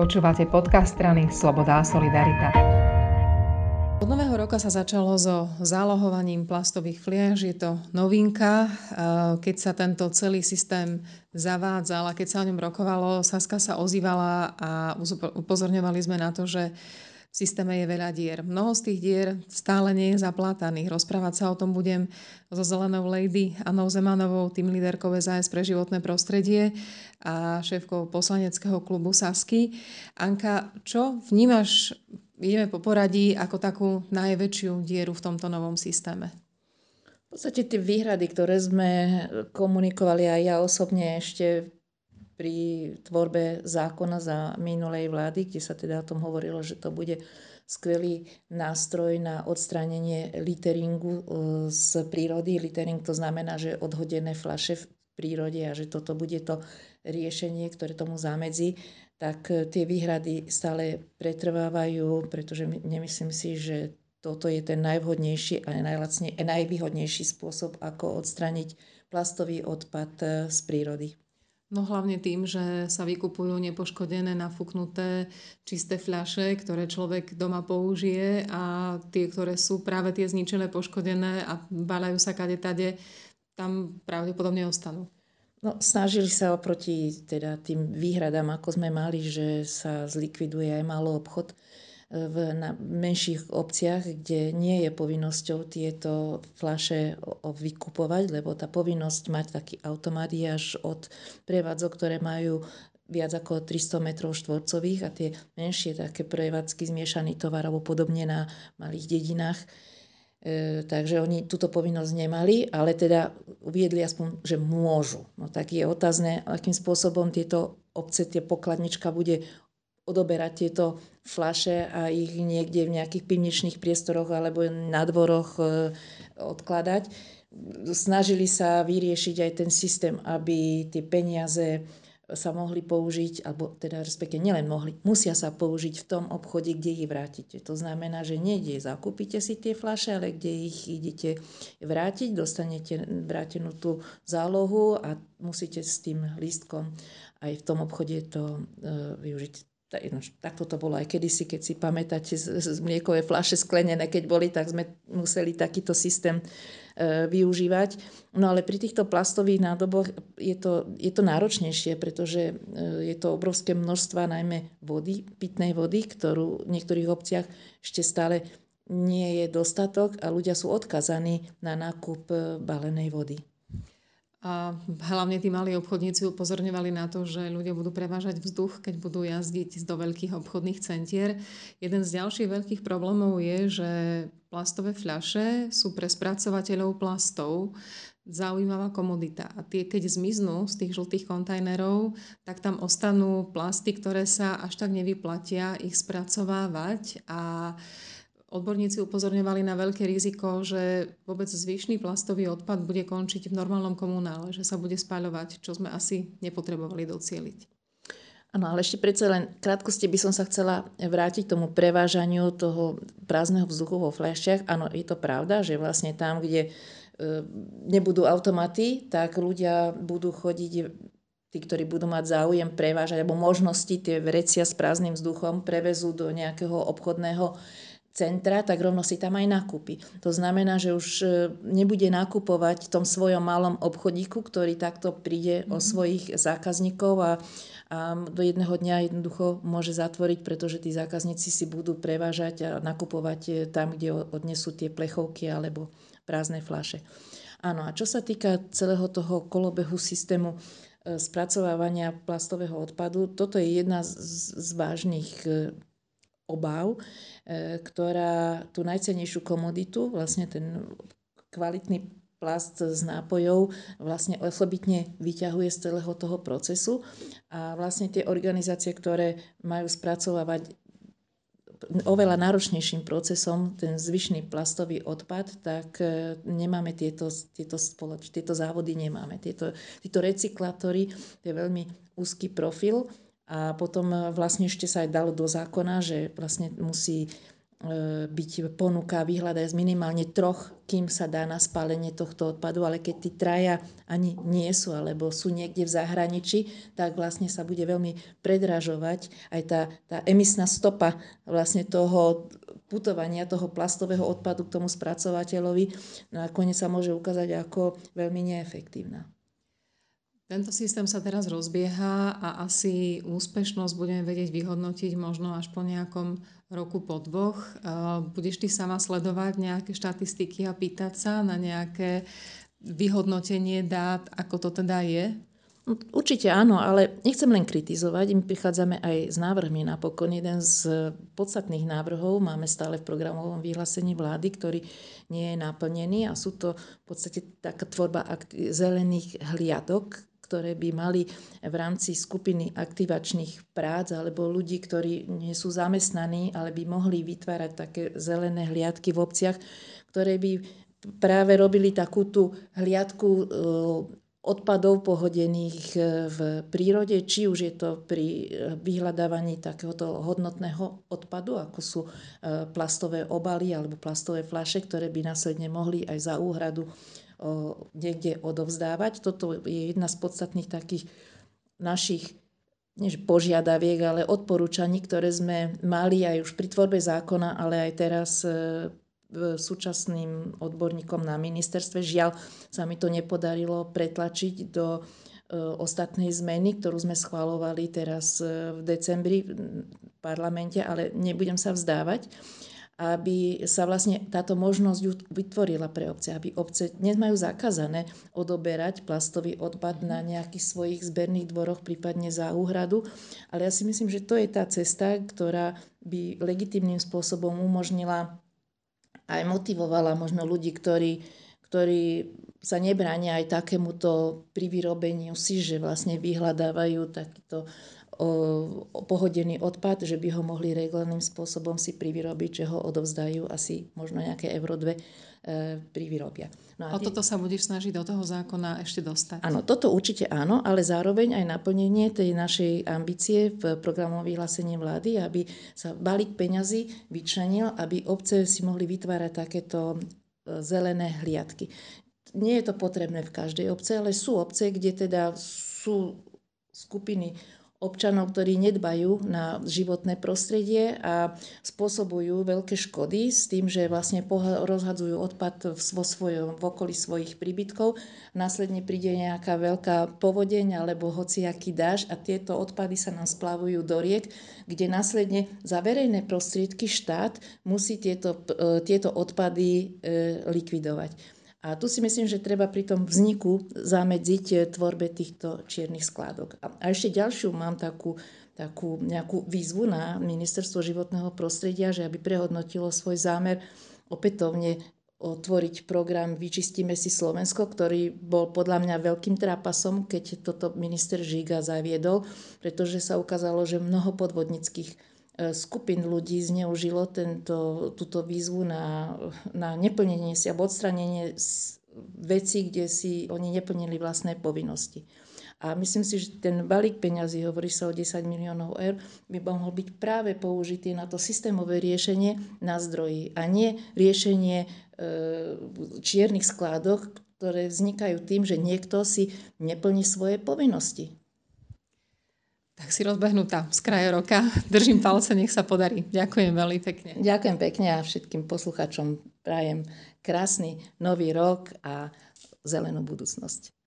Počúvate podcast strany Sloboda a Solidarita. Od nového roka sa začalo so zálohovaním plastových fliaž. Je to novinka. Keď sa tento celý systém zavádzal a keď sa o ňom rokovalo, Saska sa ozývala a upozorňovali sme na to, že v systéme je veľa dier. Mnoho z tých dier stále nie je zaplátaných. Rozprávať sa o tom budem so Zelenou Lady Anou Zemanovou, tým líderkou SAS pre životné prostredie a šéfkou poslaneckého klubu Sasky. Anka, čo vnímaš, ideme po poradí, ako takú najväčšiu dieru v tomto novom systéme? V podstate tie výhrady, ktoré sme komunikovali aj ja osobne ešte pri tvorbe zákona za minulej vlády, kde sa teda o tom hovorilo, že to bude skvelý nástroj na odstránenie literingu e, z prírody. Litering to znamená, že odhodené flaše v prírode a že toto bude to riešenie, ktoré tomu zamedzi, tak e, tie výhrady stále pretrvávajú, pretože nemyslím si, že toto je ten najvhodnejší a najvýhodnejší spôsob, ako odstraniť plastový odpad e, z prírody. No hlavne tým, že sa vykupujú nepoškodené, nafúknuté, čisté fľaše, ktoré človek doma použije a tie, ktoré sú práve tie zničené, poškodené a balajú sa kade tade, tam pravdepodobne ostanú. No, snažili sa oproti teda tým výhradám, ako sme mali, že sa zlikviduje aj malý obchod, v na menších obciach, kde nie je povinnosťou tieto flaše vykupovať, lebo tá povinnosť mať taký automat je až od prevádzok, ktoré majú viac ako 300 metrov štvorcových a tie menšie také prevádzky zmiešaný tovar alebo podobne na malých dedinách. E, takže oni túto povinnosť nemali, ale teda uviedli aspoň, že môžu. No tak je otázne, akým spôsobom tieto obce, tie pokladnička bude odoberať tieto flaše a ich niekde v nejakých pivničných priestoroch alebo na dvoroch e, odkladať. Snažili sa vyriešiť aj ten systém, aby tie peniaze sa mohli použiť, alebo teda respektive nielen mohli, musia sa použiť v tom obchode, kde ich vrátite. To znamená, že niekde zakúpite si tie flaše, ale kde ich idete vrátiť, dostanete vrátenú tú zálohu a musíte s tým lístkom aj v tom obchode to e, využiť takto to bolo aj kedysi, keď si pamätáte z, z mliekové fľaše sklenené, keď boli, tak sme museli takýto systém e, využívať. No ale pri týchto plastových nádoboch je to, je to náročnejšie, pretože e, je to obrovské množstva najmä vody, pitnej vody, ktorú v niektorých obciach ešte stále nie je dostatok a ľudia sú odkazaní na nákup e, balenej vody. A hlavne tí malí obchodníci upozorňovali na to, že ľudia budú prevážať vzduch, keď budú jazdiť do veľkých obchodných centier. Jeden z ďalších veľkých problémov je, že plastové fľaše sú pre spracovateľov plastov zaujímavá komodita. A tie, keď zmiznú z tých žltých kontajnerov, tak tam ostanú plasty, ktoré sa až tak nevyplatia ich spracovávať a Odborníci upozorňovali na veľké riziko, že vôbec zvyšný plastový odpad bude končiť v normálnom komunále, že sa bude spaľovať, čo sme asi nepotrebovali docieliť. Áno, ale ešte predsa len krátkosti by som sa chcela vrátiť k tomu prevážaniu toho prázdneho vzduchu vo fľašiach. Áno, je to pravda, že vlastne tam, kde e, nebudú automaty, tak ľudia budú chodiť tí, ktorí budú mať záujem prevážať, alebo možnosti tie vrecia s prázdnym vzduchom prevezú do nejakého obchodného centra, tak rovno si tam aj nakúpi. To znamená, že už e, nebude nakupovať v tom svojom malom obchodíku, ktorý takto príde mm-hmm. o mhm. svojich zákazníkov a, a do jedného dňa jednoducho môže zatvoriť, pretože tí zákazníci si budú prevážať a nakupovať e, tam, kde odnesú tie plechovky alebo prázdne flaše. Áno, a čo sa týka celého toho kolobehu systému e, spracovávania plastového odpadu, toto je jedna z, z vážnych obav, e, ktorá tú najcenejšiu komoditu, vlastne ten kvalitný plast z nápojov vlastne osobitne vyťahuje z celého toho procesu a vlastne tie organizácie, ktoré majú spracovávať oveľa náročnejším procesom ten zvyšný plastový odpad, tak e, nemáme tieto, tieto, spoloč, tieto závody, nemáme. Tieto, títo recyklátory, to je veľmi úzky profil a potom e, vlastne ešte sa aj dalo do zákona, že vlastne musí byť ponuka vyhľadať z minimálne troch, kým sa dá na spálenie tohto odpadu, ale keď tí traja ani nie sú, alebo sú niekde v zahraničí, tak vlastne sa bude veľmi predražovať aj tá, tá emisná stopa vlastne toho putovania toho plastového odpadu k tomu spracovateľovi nakoniec sa môže ukázať ako veľmi neefektívna. Tento systém sa teraz rozbieha a asi úspešnosť budeme vedieť vyhodnotiť možno až po nejakom roku po dvoch. Budeš ty sama sledovať nejaké štatistiky a pýtať sa na nejaké vyhodnotenie dát, ako to teda je? Určite áno, ale nechcem len kritizovať, my prichádzame aj s návrhmi napokon. Jeden z podstatných návrhov máme stále v programovom vyhlásení vlády, ktorý nie je naplnený a sú to v podstate taká tvorba zelených hliadok, ktoré by mali v rámci skupiny aktivačných prác alebo ľudí, ktorí nie sú zamestnaní, ale by mohli vytvárať také zelené hliadky v obciach, ktoré by práve robili takú tú hliadku odpadov pohodených e, v prírode, či už je to pri e, vyhľadávaní takéhoto hodnotného odpadu, ako sú e, plastové obaly alebo plastové fľaše, ktoré by následne mohli aj za úhradu niekde odovzdávať. Toto je jedna z podstatných takých našich než požiadaviek, ale odporúčaní, ktoré sme mali aj už pri tvorbe zákona, ale aj teraz súčasným odborníkom na ministerstve. Žiaľ, sa mi to nepodarilo pretlačiť do e, ostatnej zmeny, ktorú sme schvalovali teraz e, v decembri v parlamente, ale nebudem sa vzdávať aby sa vlastne táto možnosť vytvorila pre obce, aby obce dnes majú zakázané odoberať plastový odpad na nejakých svojich zberných dvoroch, prípadne za úhradu. Ale ja si myslím, že to je tá cesta, ktorá by legitimným spôsobom umožnila aj motivovala možno ľudí, ktorí, ktorí sa nebránia aj takémuto pri vyrobeniu si, že vlastne vyhľadávajú takýto pohodený odpad, že by ho mohli regulárnym spôsobom si privyrobiť, že ho odovzdajú asi možno nejaké euro dve e, privyrobia. No a, a toto sa budeš snažiť do toho zákona ešte dostať? Áno, toto určite áno, ale zároveň aj naplnenie tej našej ambície v programovom vyhlásení vlády, aby sa balík peňazí vyčlenil, aby obce si mohli vytvárať takéto e, zelené hliadky. Nie je to potrebné v každej obce, ale sú obce, kde teda sú skupiny občanov, ktorí nedbajú na životné prostredie a spôsobujú veľké škody s tým, že vlastne rozhadzujú odpad vo svojom, v okolí svojich príbytkov. Následne príde nejaká veľká povodeň alebo hociaký dáž a tieto odpady sa nám splavujú do riek, kde následne za verejné prostriedky štát musí tieto, e, tieto odpady e, likvidovať. A tu si myslím, že treba pri tom vzniku zamedziť eh, tvorbe týchto čiernych skládok. A ešte ďalšiu mám takú, takú nejakú výzvu na Ministerstvo životného prostredia, že aby prehodnotilo svoj zámer opätovne otvoriť program Vyčistíme si Slovensko, ktorý bol podľa mňa veľkým trápasom, keď toto minister Žiga zaviedol, pretože sa ukázalo, že mnoho podvodnických skupín ľudí zneužilo tento, túto výzvu na, na neplnenie si alebo odstranenie vecí, kde si oni neplnili vlastné povinnosti. A myslím si, že ten balík peňazí, hovorí sa o 10 miliónov eur, by mohol byť práve použitý na to systémové riešenie na zdroji a nie riešenie e, čiernych skládok, ktoré vznikajú tým, že niekto si neplní svoje povinnosti. Tak si rozbehnutá z kraja roka. Držím palce, nech sa podarí. Ďakujem veľmi pekne. Ďakujem pekne a všetkým posluchačom prajem krásny nový rok a zelenú budúcnosť.